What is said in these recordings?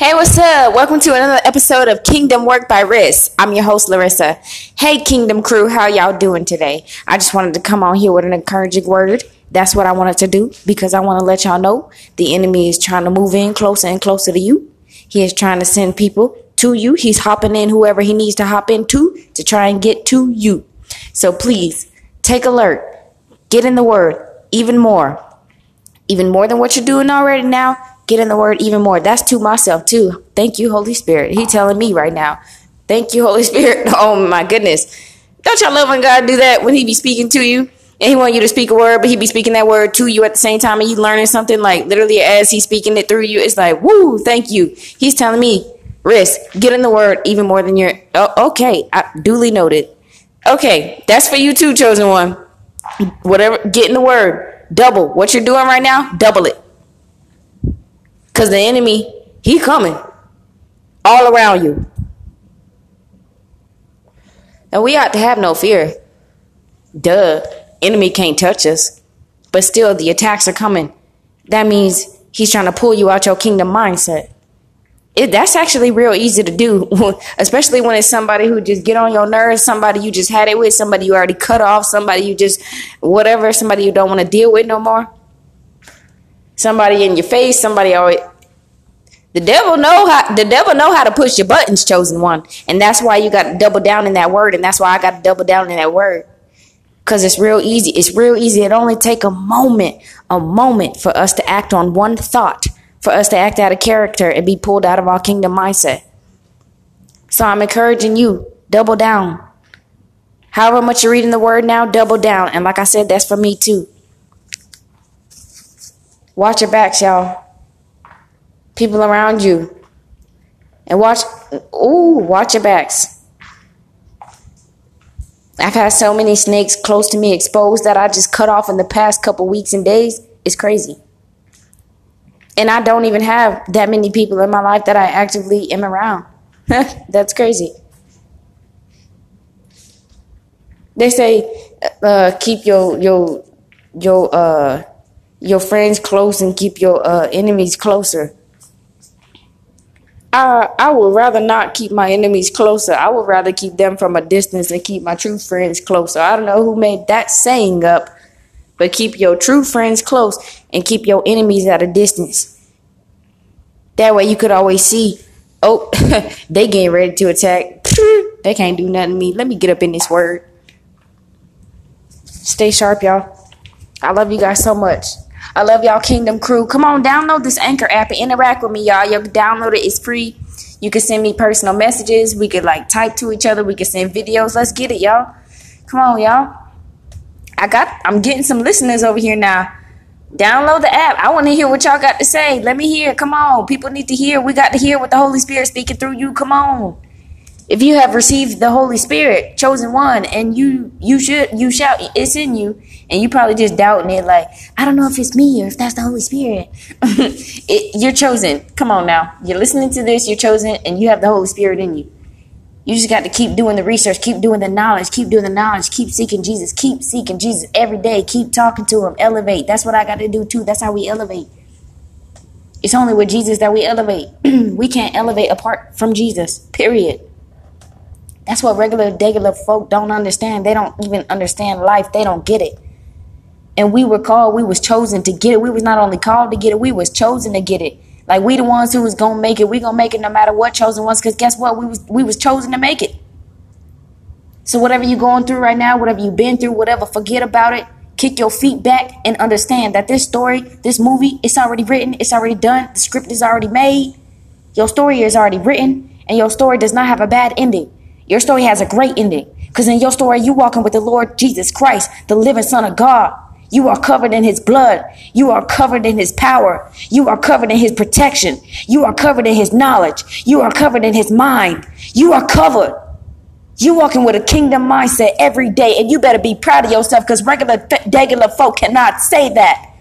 Hey, what's up? Welcome to another episode of Kingdom Work by Riss. I'm your host, Larissa. Hey, Kingdom crew, how y'all doing today? I just wanted to come on here with an encouraging word. That's what I wanted to do because I want to let y'all know the enemy is trying to move in closer and closer to you. He is trying to send people to you. He's hopping in whoever he needs to hop into to try and get to you. So please take alert. Get in the word even more. Even more than what you're doing already now get in the word even more. That's to myself too. Thank you, Holy Spirit. He telling me right now. Thank you, Holy Spirit. Oh my goodness. Don't y'all love when God do that when he be speaking to you? And he want you to speak a word, but he be speaking that word to you at the same time and you learning something like literally as he's speaking it through you. It's like, woo, thank you. He's telling me, Riss, get in the word even more than you're, oh, okay, I, duly noted. Okay, that's for you too, chosen one. Whatever, get in the word. Double. What you're doing right now, double it. Because the enemy, he coming all around you. And we ought to have no fear. Duh. Enemy can't touch us. But still, the attacks are coming. That means he's trying to pull you out your kingdom mindset. It, that's actually real easy to do, especially when it's somebody who just get on your nerves, somebody you just had it with, somebody you already cut off, somebody you just whatever, somebody you don't want to deal with no more somebody in your face, somebody always the devil know how the devil know how to push your buttons, chosen one. And that's why you got to double down in that word, and that's why I got to double down in that word. Cause it's real easy. It's real easy. It only take a moment, a moment for us to act on one thought, for us to act out of character and be pulled out of our kingdom mindset. So I'm encouraging you, double down. However much you're reading the word now, double down. And like I said, that's for me too. Watch your backs, y'all. People around you. And watch, ooh, watch your backs. I've had so many snakes close to me exposed that I just cut off in the past couple weeks and days. It's crazy. And I don't even have that many people in my life that I actively am around. That's crazy. They say, uh, keep your your your uh your friends close and keep your uh, enemies closer. I I would rather not keep my enemies closer. I would rather keep them from a distance and keep my true friends closer. I don't know who made that saying up, but keep your true friends close and keep your enemies at a distance. That way you could always see, oh, they getting ready to attack. they can't do nothing to me. Let me get up in this word. Stay sharp, y'all. I love you guys so much. I love y'all, Kingdom Crew. Come on, download this Anchor app and interact with me, y'all. Can download it. It's free. You can send me personal messages. We could like type to each other. We can send videos. Let's get it, y'all. Come on, y'all. I got. I'm getting some listeners over here now. Download the app. I want to hear what y'all got to say. Let me hear. Come on. People need to hear. We got to hear what the Holy Spirit speaking through you. Come on if you have received the Holy Spirit, chosen one, and you you should you shall it's in you, and you probably just doubting it, like I don't know if it's me or if that's the Holy Spirit. it, you're chosen. Come on now, you're listening to this. You're chosen, and you have the Holy Spirit in you. You just got to keep doing the research, keep doing the knowledge, keep doing the knowledge, keep seeking Jesus, keep seeking Jesus every day, keep talking to Him, elevate. That's what I got to do too. That's how we elevate. It's only with Jesus that we elevate. we can't elevate apart from Jesus. Period. That's what regular, regular folk don't understand. They don't even understand life. They don't get it. And we were called, we was chosen to get it. We was not only called to get it, we was chosen to get it. Like we the ones who was gonna make it. We gonna make it no matter what chosen ones. Cause guess what? We was we was chosen to make it. So whatever you're going through right now, whatever you've been through, whatever, forget about it. Kick your feet back and understand that this story, this movie, it's already written, it's already done, the script is already made. Your story is already written, and your story does not have a bad ending. Your story has a great ending. Because in your story, you walking with the Lord Jesus Christ, the living Son of God. You are covered in his blood. You are covered in his power. You are covered in his protection. You are covered in his knowledge. You are covered in his mind. You are covered. You walking with a kingdom mindset every day, and you better be proud of yourself because regular, regular folk cannot say that.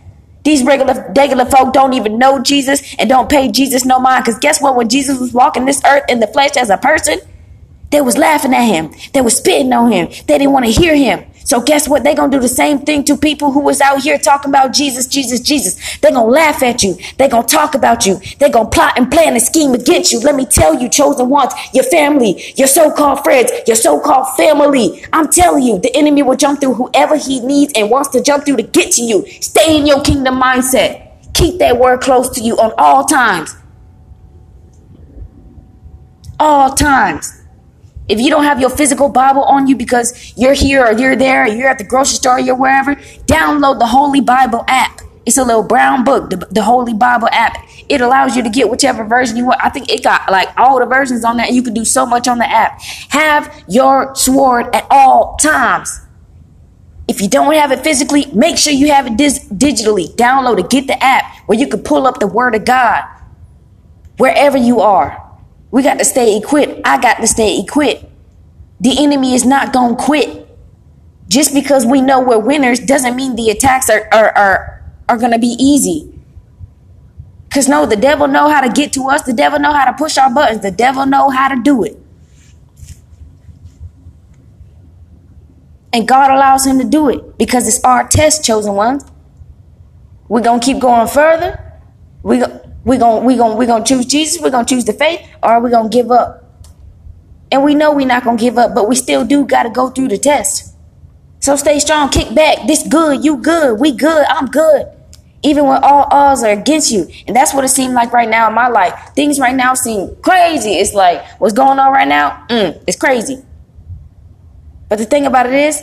These regular, regular folk don't even know Jesus and don't pay Jesus no mind. Because guess what? When Jesus was walking this earth in the flesh as a person, They was laughing at him. They was spitting on him. They didn't want to hear him. So guess what? They're going to do the same thing to people who was out here talking about Jesus, Jesus, Jesus. They're going to laugh at you. They're going to talk about you. They're going to plot and plan and scheme against you. Let me tell you, chosen ones, your family, your so-called friends, your so-called family. I'm telling you, the enemy will jump through whoever he needs and wants to jump through to get to you. Stay in your kingdom mindset. Keep that word close to you on all times. All times. If you don't have your physical Bible on you because you're here or you're there, or you're at the grocery store, or you're wherever, download the Holy Bible app. It's a little brown book, the, the Holy Bible app. It allows you to get whichever version you want. I think it got like all the versions on there. You can do so much on the app. Have your sword at all times. If you don't have it physically, make sure you have it dis- digitally. Download it. Get the app where you can pull up the Word of God wherever you are. We got to stay equipped. I got to stay equipped. The enemy is not going to quit. Just because we know we're winners doesn't mean the attacks are, are, are, are going to be easy. Because no, the devil know how to get to us. The devil know how to push our buttons. The devil know how to do it. And God allows him to do it because it's our test, chosen ones. We're going to keep going further. We go, we going we going we to choose Jesus, we're going to choose the faith or are we going to give up? And we know we're not going to give up, but we still do got to go through the test. So stay strong, kick back. This good, you good, we good, I'm good. Even when all odds are against you. And that's what it seemed like right now in my life. Things right now seem crazy. It's like, what's going on right now? Mm, it's crazy. But the thing about it is,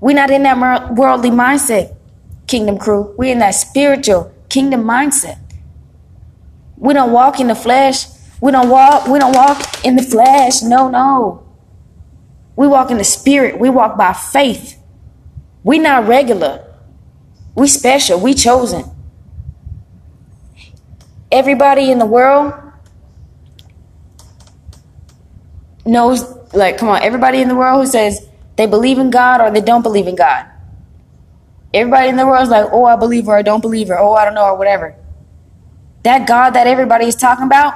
we're not in that worldly mindset, kingdom crew. We're in that spiritual kingdom mindset. We don't walk in the flesh. We don't walk, we don't walk in the flesh. No, no. We walk in the spirit. We walk by faith. We not regular. We special. We chosen. Everybody in the world knows, like, come on, everybody in the world who says they believe in God or they don't believe in God. Everybody in the world is like, oh, I believe her, I don't believe her, oh, I don't know, or whatever. That God that everybody is talking about,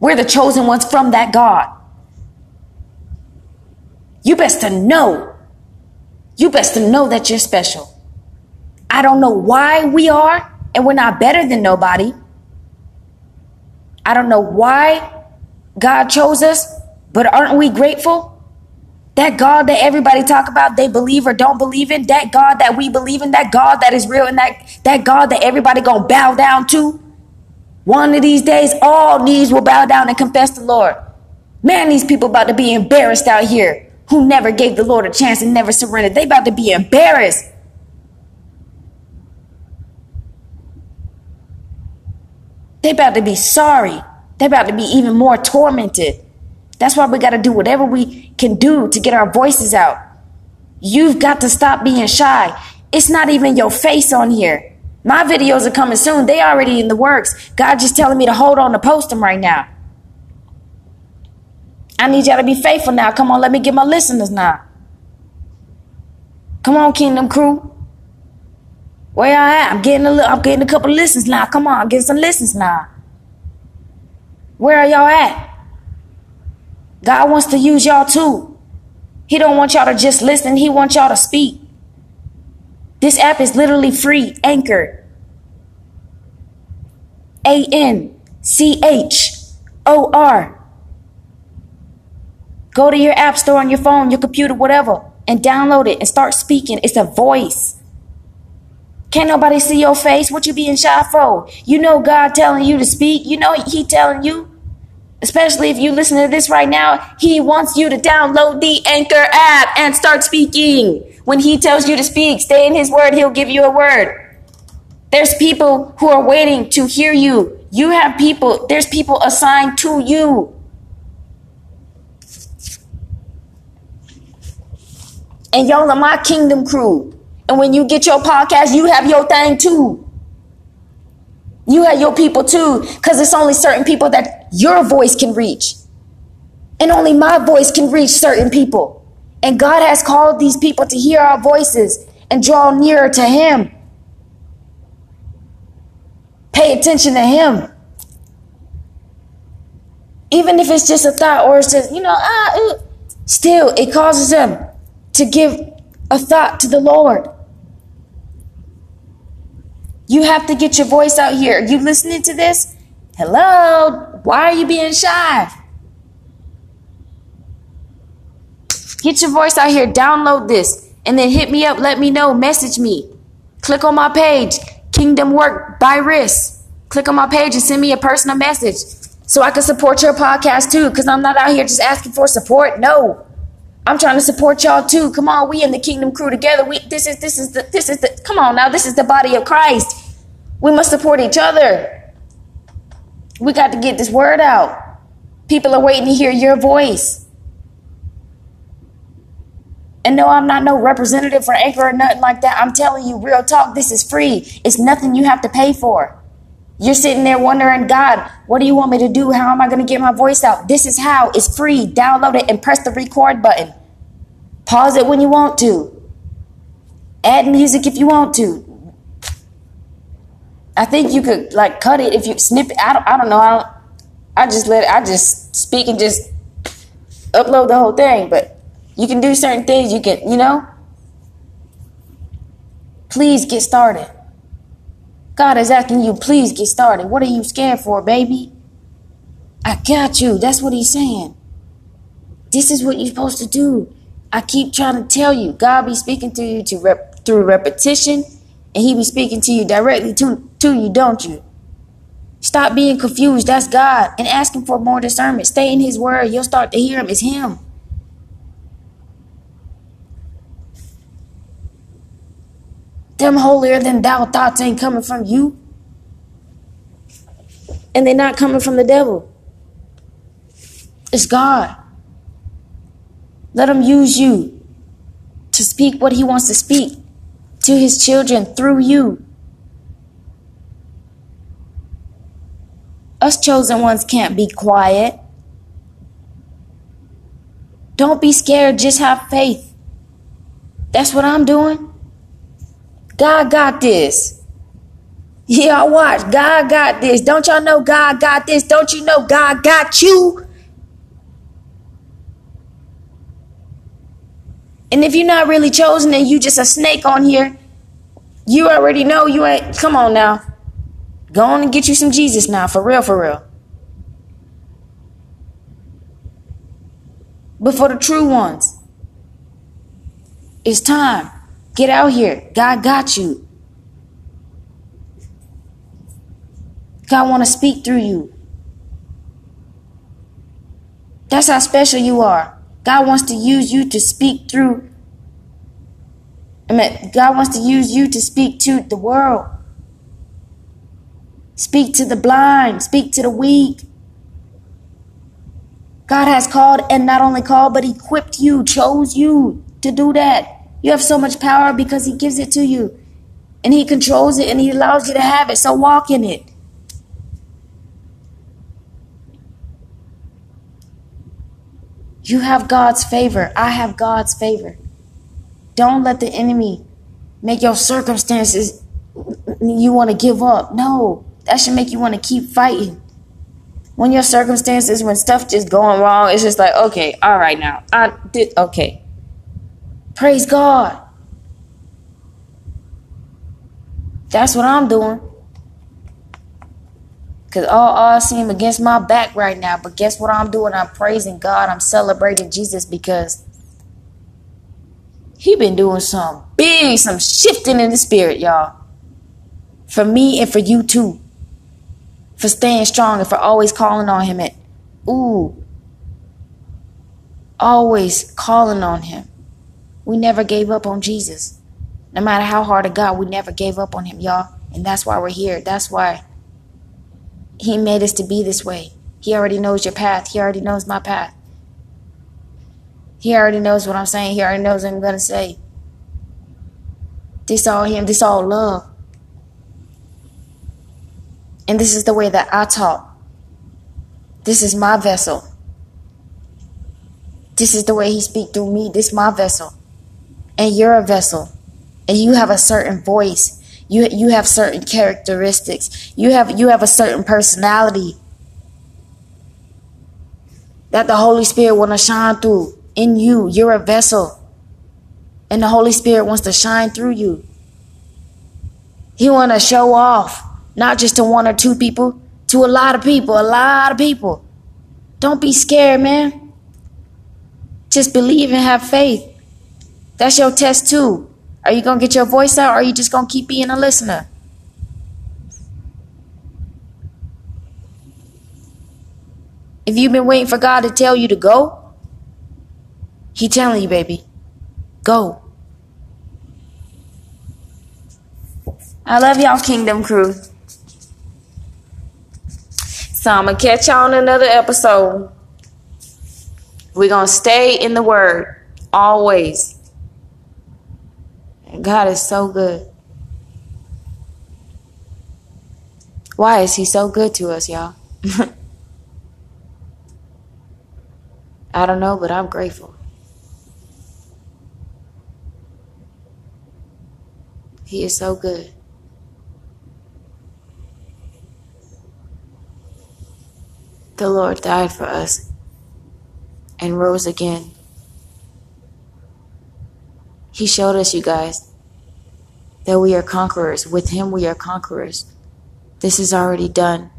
we're the chosen ones from that God. You best to know. You best to know that you're special. I don't know why we are, and we're not better than nobody. I don't know why God chose us, but aren't we grateful? That God that everybody talk about, they believe or don't believe in, that God that we believe in, that God that is real, and that, that God that everybody gonna bow down to. One of these days, all knees will bow down and confess the Lord. Man, these people about to be embarrassed out here who never gave the Lord a chance and never surrendered. They about to be embarrassed. They about to be sorry. They about to be even more tormented. That's why we got to do whatever we can do to get our voices out. You've got to stop being shy. It's not even your face on here. My videos are coming soon. They already in the works. God just telling me to hold on to post them right now. I need y'all to be faithful now. Come on, let me get my listeners now. Come on, Kingdom Crew. Where y'all at? I'm getting a little, I'm getting a couple listens now. Come on, I'm getting some listens now. Where are y'all at? God wants to use y'all too. He don't want y'all to just listen. He wants y'all to speak. This app is literally free. Anchor. A N C H O R. Go to your app store on your phone, your computer, whatever, and download it and start speaking. It's a voice. Can't nobody see your face. What you being shy for? You know God telling you to speak. You know He telling you. Especially if you listen to this right now, He wants you to download the Anchor app and start speaking. When he tells you to speak, stay in his word, he'll give you a word. There's people who are waiting to hear you. You have people, there's people assigned to you. And y'all are my kingdom crew. And when you get your podcast, you have your thing too. You have your people too, because it's only certain people that your voice can reach. And only my voice can reach certain people. And God has called these people to hear our voices and draw nearer to Him. Pay attention to Him. Even if it's just a thought or it's just, you know, ah, ooh, still it causes them to give a thought to the Lord. You have to get your voice out here. Are you listening to this? Hello? Why are you being shy? Get your voice out here. Download this. And then hit me up. Let me know. Message me. Click on my page. Kingdom Work by Riss. Click on my page and send me a personal message so I can support your podcast too. Because I'm not out here just asking for support. No. I'm trying to support y'all too. Come on, we in the Kingdom Crew together. We this is this is the this is the come on now. This is the body of Christ. We must support each other. We got to get this word out. People are waiting to hear your voice. And no, I'm not no representative for Anchor or nothing like that. I'm telling you, real talk, this is free. It's nothing you have to pay for. You're sitting there wondering, God, what do you want me to do? How am I going to get my voice out? This is how. It's free. Download it and press the record button. Pause it when you want to. Add music if you want to. I think you could like cut it if you snip it. I don't. I don't know. I don't. I just let. It, I just speak and just upload the whole thing. But you can do certain things. You can. You know. Please get started. God is asking you, please get started. What are you scared for, baby? I got you. That's what he's saying. This is what you're supposed to do. I keep trying to tell you. God be speaking to you to rep- through repetition, and he be speaking to you directly to, to you, don't you? Stop being confused. That's God. And ask him for more discernment. Stay in his word. You'll start to hear him. It's him. Them holier than thou thoughts ain't coming from you. And they're not coming from the devil. It's God. Let him use you to speak what he wants to speak to his children through you. Us chosen ones can't be quiet. Don't be scared, just have faith. That's what I'm doing. God got this. Yeah, watch. God got this. Don't y'all know God got this? Don't you know God got you? And if you're not really chosen and you just a snake on here, you already know you ain't. Come on now. Go on and get you some Jesus now. For real, for real. But for the true ones, it's time. Get out here. God got you. God want to speak through you. That's how special you are. God wants to use you to speak through. I mean, God wants to use you to speak to the world. Speak to the blind. Speak to the weak. God has called and not only called, but equipped you, chose you to do that. You have so much power because He gives it to you. And He controls it and He allows you to have it. So walk in it. You have God's favor. I have God's favor. Don't let the enemy make your circumstances you want to give up. No, that should make you want to keep fighting. When your circumstances, when stuff just going wrong, it's just like, okay, all right now. I did okay. Praise God. That's what I'm doing. Because all odds seem against my back right now. But guess what I'm doing? I'm praising God. I'm celebrating Jesus because He been doing some big, some shifting in the spirit, y'all. For me and for you too. For staying strong and for always calling on Him. And, ooh, always calling on Him. We never gave up on Jesus. No matter how hard it got, we never gave up on him, y'all. And that's why we're here. That's why he made us to be this way. He already knows your path. He already knows my path. He already knows what I'm saying. He already knows what I'm to say. This all him. This all love. And this is the way that I talk. This is my vessel. This is the way he speak through me. This is my vessel and you're a vessel and you have a certain voice you you have certain characteristics you have you have a certain personality that the Holy Spirit want to shine through in you. You're a vessel. And the Holy Spirit wants to shine through you. He want to show off, not just to one or two people, to a lot of people, a lot of people. Don't be scared, man. Just believe and have faith. That's your test too. Are you going to get your voice out or are you just going to keep being a listener? If you've been waiting for God to tell you to go, He telling you, baby, go. I love y'all, Kingdom Crew. So I'm gonna catch y'all on another episode. We're gonna stay in the Word always. God is so good. Why is He so good to us, y'all? I don't know, but I'm grateful. He is so good. The Lord died for us and rose again. He showed us, you guys, that we are conquerors. With Him, we are conquerors. This is already done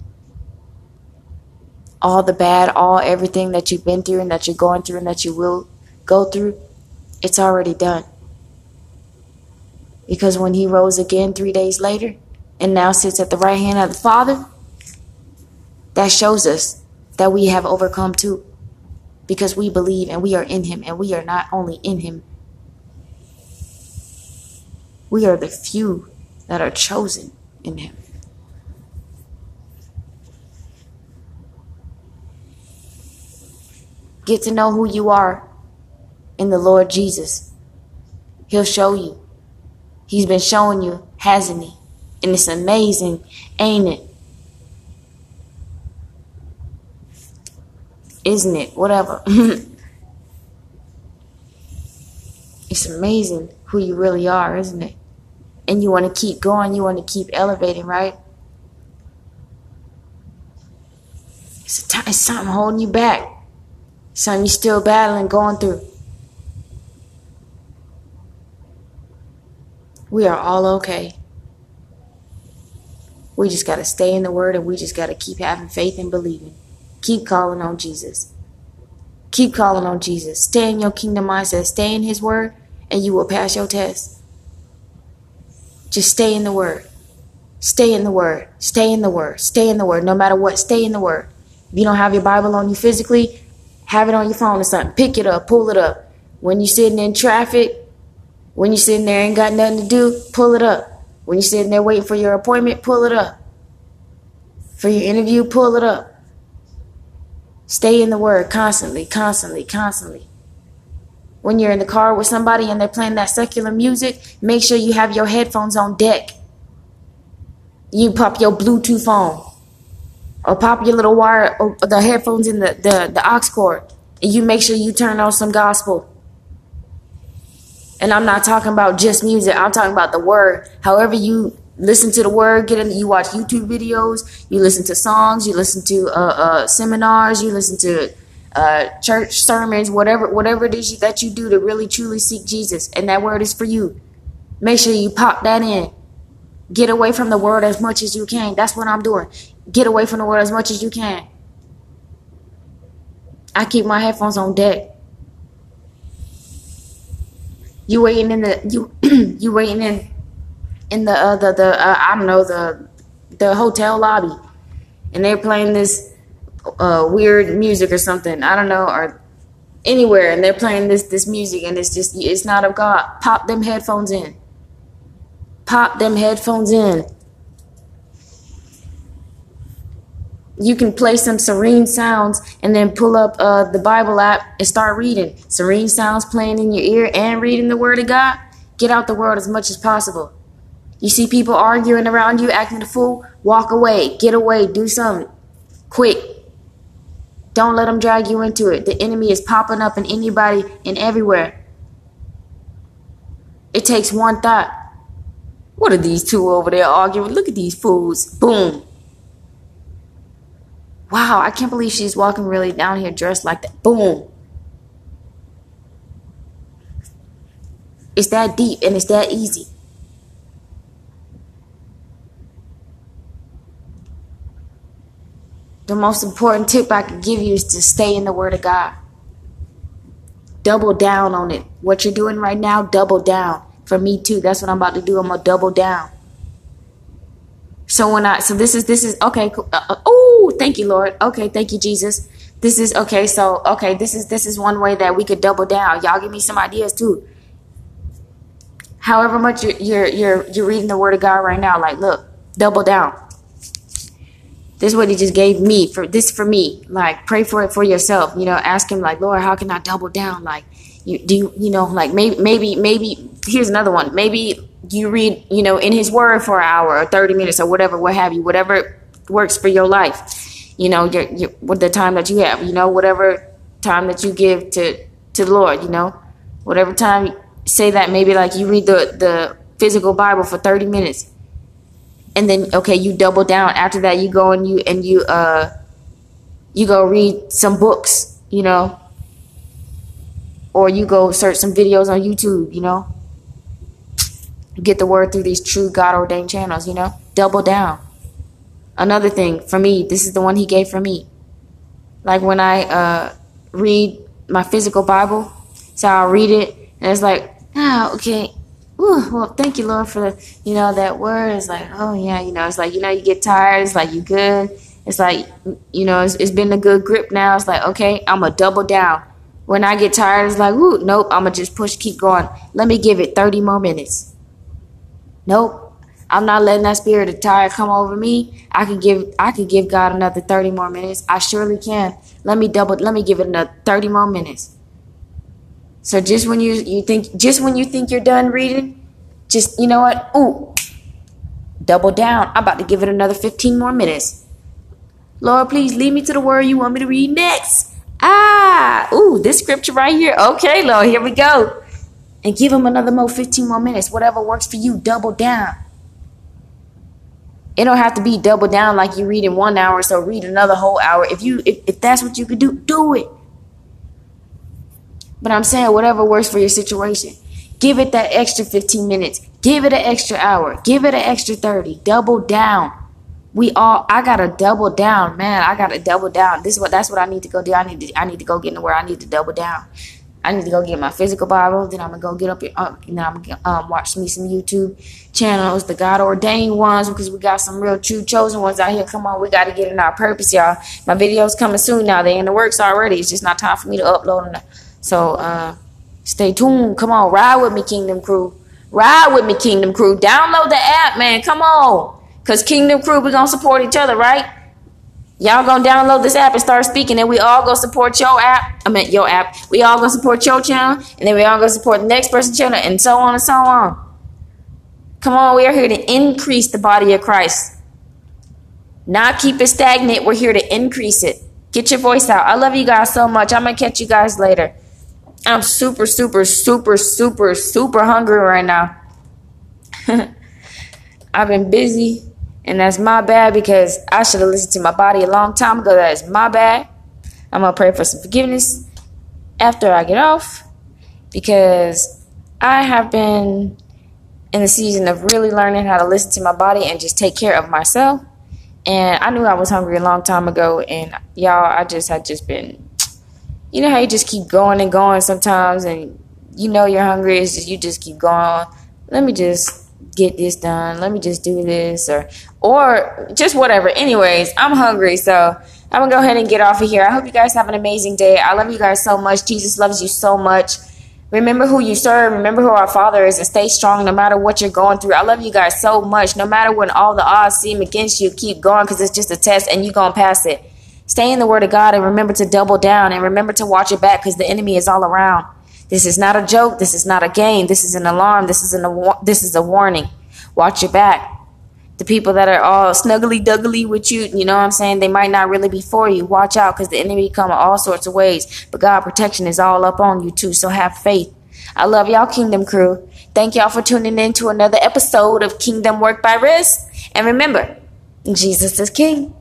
all the bad, all everything that you've been through and that you're going through and that you will go through, it's already done. Because when he rose again three days later and now sits at the right hand of the Father, that shows us that we have overcome too. Because we believe and we are in him and we are not only in him, we are the few that are chosen in him. Get to know who you are in the Lord Jesus. He'll show you. He's been showing you, hasn't he? And it's amazing, ain't it? Isn't it? Whatever. it's amazing who you really are, isn't it? And you want to keep going, you want to keep elevating, right? It's, a t- it's something holding you back. Something you're still battling, going through. We are all okay. We just got to stay in the Word and we just got to keep having faith and believing. Keep calling on Jesus. Keep calling on Jesus. Stay in your kingdom mindset. Stay in His Word and you will pass your test. Just stay in the Word. Stay in the Word. Stay in the Word. Stay in the Word. No matter what, stay in the Word. If you don't have your Bible on you physically, have it on your phone or something. Pick it up, pull it up. When you're sitting in traffic, when you're sitting there ain't got nothing to do, pull it up. When you're sitting there waiting for your appointment, pull it up. For your interview, pull it up. Stay in the word constantly, constantly, constantly. When you're in the car with somebody and they're playing that secular music, make sure you have your headphones on deck. You pop your Bluetooth on or pop your little wire, or the headphones in the, the, the aux cord, and you make sure you turn on some gospel. And I'm not talking about just music, I'm talking about the word. However, you listen to the word, get in, you watch YouTube videos, you listen to songs, you listen to uh, uh, seminars, you listen to uh, church sermons, whatever, whatever it is that you do to really truly seek Jesus, and that word is for you. Make sure you pop that in. Get away from the world as much as you can. That's what I'm doing. Get away from the world as much as you can. I keep my headphones on deck. You waiting in the you you waiting in in the uh, the the uh, I don't know the the hotel lobby, and they're playing this uh, weird music or something. I don't know or anywhere, and they're playing this this music, and it's just it's not of God. Pop them headphones in. Pop them headphones in. you can play some serene sounds and then pull up uh, the Bible app and start reading. Serene sounds playing in your ear and reading the Word of God. Get out the world as much as possible. You see people arguing around you, acting a fool, walk away, get away, do something quick. Don't let them drag you into it. The enemy is popping up in anybody and everywhere. It takes one thought. What are these two over there arguing? Look at these fools. Boom Wow, I can't believe she's walking really down here dressed like that. Boom. It's that deep and it's that easy. The most important tip I can give you is to stay in the Word of God. Double down on it. What you're doing right now, double down. For me too. That's what I'm about to do. I'm gonna double down. So when I so this is this is okay. Cool. Uh, oh, thank you, Lord. Okay, thank you, Jesus. This is okay. So okay, this is this is one way that we could double down. Y'all give me some ideas too. However much you're you're you're, you're reading the Word of God right now, like look, double down. This is what He just gave me for this for me. Like pray for it for yourself. You know, ask Him like, Lord, how can I double down? Like you do you, you know like maybe maybe maybe here's another one maybe you read you know in his word for an hour or 30 minutes or whatever what have you whatever works for your life you know your, your with the time that you have you know whatever time that you give to to the lord you know whatever time say that maybe like you read the the physical bible for 30 minutes and then okay you double down after that you go and you and you uh you go read some books you know or you go search some videos on YouTube, you know. Get the word through these true God ordained channels, you know. Double down. Another thing for me, this is the one he gave for me. Like when I uh, read my physical Bible, so I'll read it and it's like, ah, okay. Ooh, well, thank you, Lord, for you know, that word. It's like, oh yeah, you know, it's like, you know, you get tired. It's like, you good. It's like, you know, it's, it's been a good grip now. It's like, okay, I'm to double down when I get tired, it's like, ooh, nope, I'm gonna just push, keep going. Let me give it 30 more minutes. Nope. I'm not letting that spirit of tired come over me. I can give I can give God another 30 more minutes. I surely can. Let me double let me give it another 30 more minutes. So just when you you think just when you think you're done reading, just you know what? Ooh. Double down. I'm about to give it another 15 more minutes. Lord, please lead me to the word you want me to read next. Ah, ooh, this scripture right here. Okay, Lord, here we go. And give him another more 15 more minutes. Whatever works for you, double down. It don't have to be double down like you read in one hour, so read another whole hour. If you if, if that's what you could do, do it. But I'm saying whatever works for your situation. Give it that extra 15 minutes. Give it an extra hour. Give it an extra 30. Double down we all I gotta double down, man. I gotta double down. This is what that's what I need to go do. I need to I need to go get into where I need to double down. I need to go get my physical Bible. Then I'm gonna go get up, uh, and then I'm gonna um, watch me some YouTube channels, the God ordained ones, because we got some real true chosen ones out here. Come on, we gotta get in our purpose, y'all. My videos coming soon now. They in the works already. It's just not time for me to upload them. So uh, stay tuned. Come on, ride with me, Kingdom Crew. Ride with me, Kingdom Crew. Download the app, man. Come on. Cause Kingdom Crew, we gonna support each other, right? Y'all gonna download this app and start speaking, and we all gonna support your app. I mean your app. We all gonna support your channel, and then we all gonna support the next person's channel, and so on and so on. Come on, we are here to increase the body of Christ. Not keep it stagnant. We're here to increase it. Get your voice out. I love you guys so much. I'm gonna catch you guys later. I'm super, super, super, super, super hungry right now. I've been busy and that's my bad because I should have listened to my body a long time ago. That is my bad. I'm going to pray for some forgiveness after I get off because I have been in the season of really learning how to listen to my body and just take care of myself. And I knew I was hungry a long time ago. And y'all, I just had just been, you know how you just keep going and going sometimes and you know you're hungry. It's just, you just keep going. Let me just get this done. Let me just do this or or just whatever. Anyways, I'm hungry, so I'm gonna go ahead and get off of here. I hope you guys have an amazing day. I love you guys so much. Jesus loves you so much. Remember who you serve. Remember who our Father is, and stay strong no matter what you're going through. I love you guys so much. No matter when all the odds seem against you, keep going because it's just a test, and you're gonna pass it. Stay in the Word of God and remember to double down and remember to watch your back because the enemy is all around. This is not a joke. This is not a game. This is an alarm. This is an this is a warning. Watch your back. The people that are all snuggly duggly with you, you know what I'm saying? They might not really be for you. Watch out because the enemy come in all sorts of ways. But God protection is all up on you too. So have faith. I love y'all, Kingdom Crew. Thank y'all for tuning in to another episode of Kingdom Work by Riss. And remember, Jesus is King.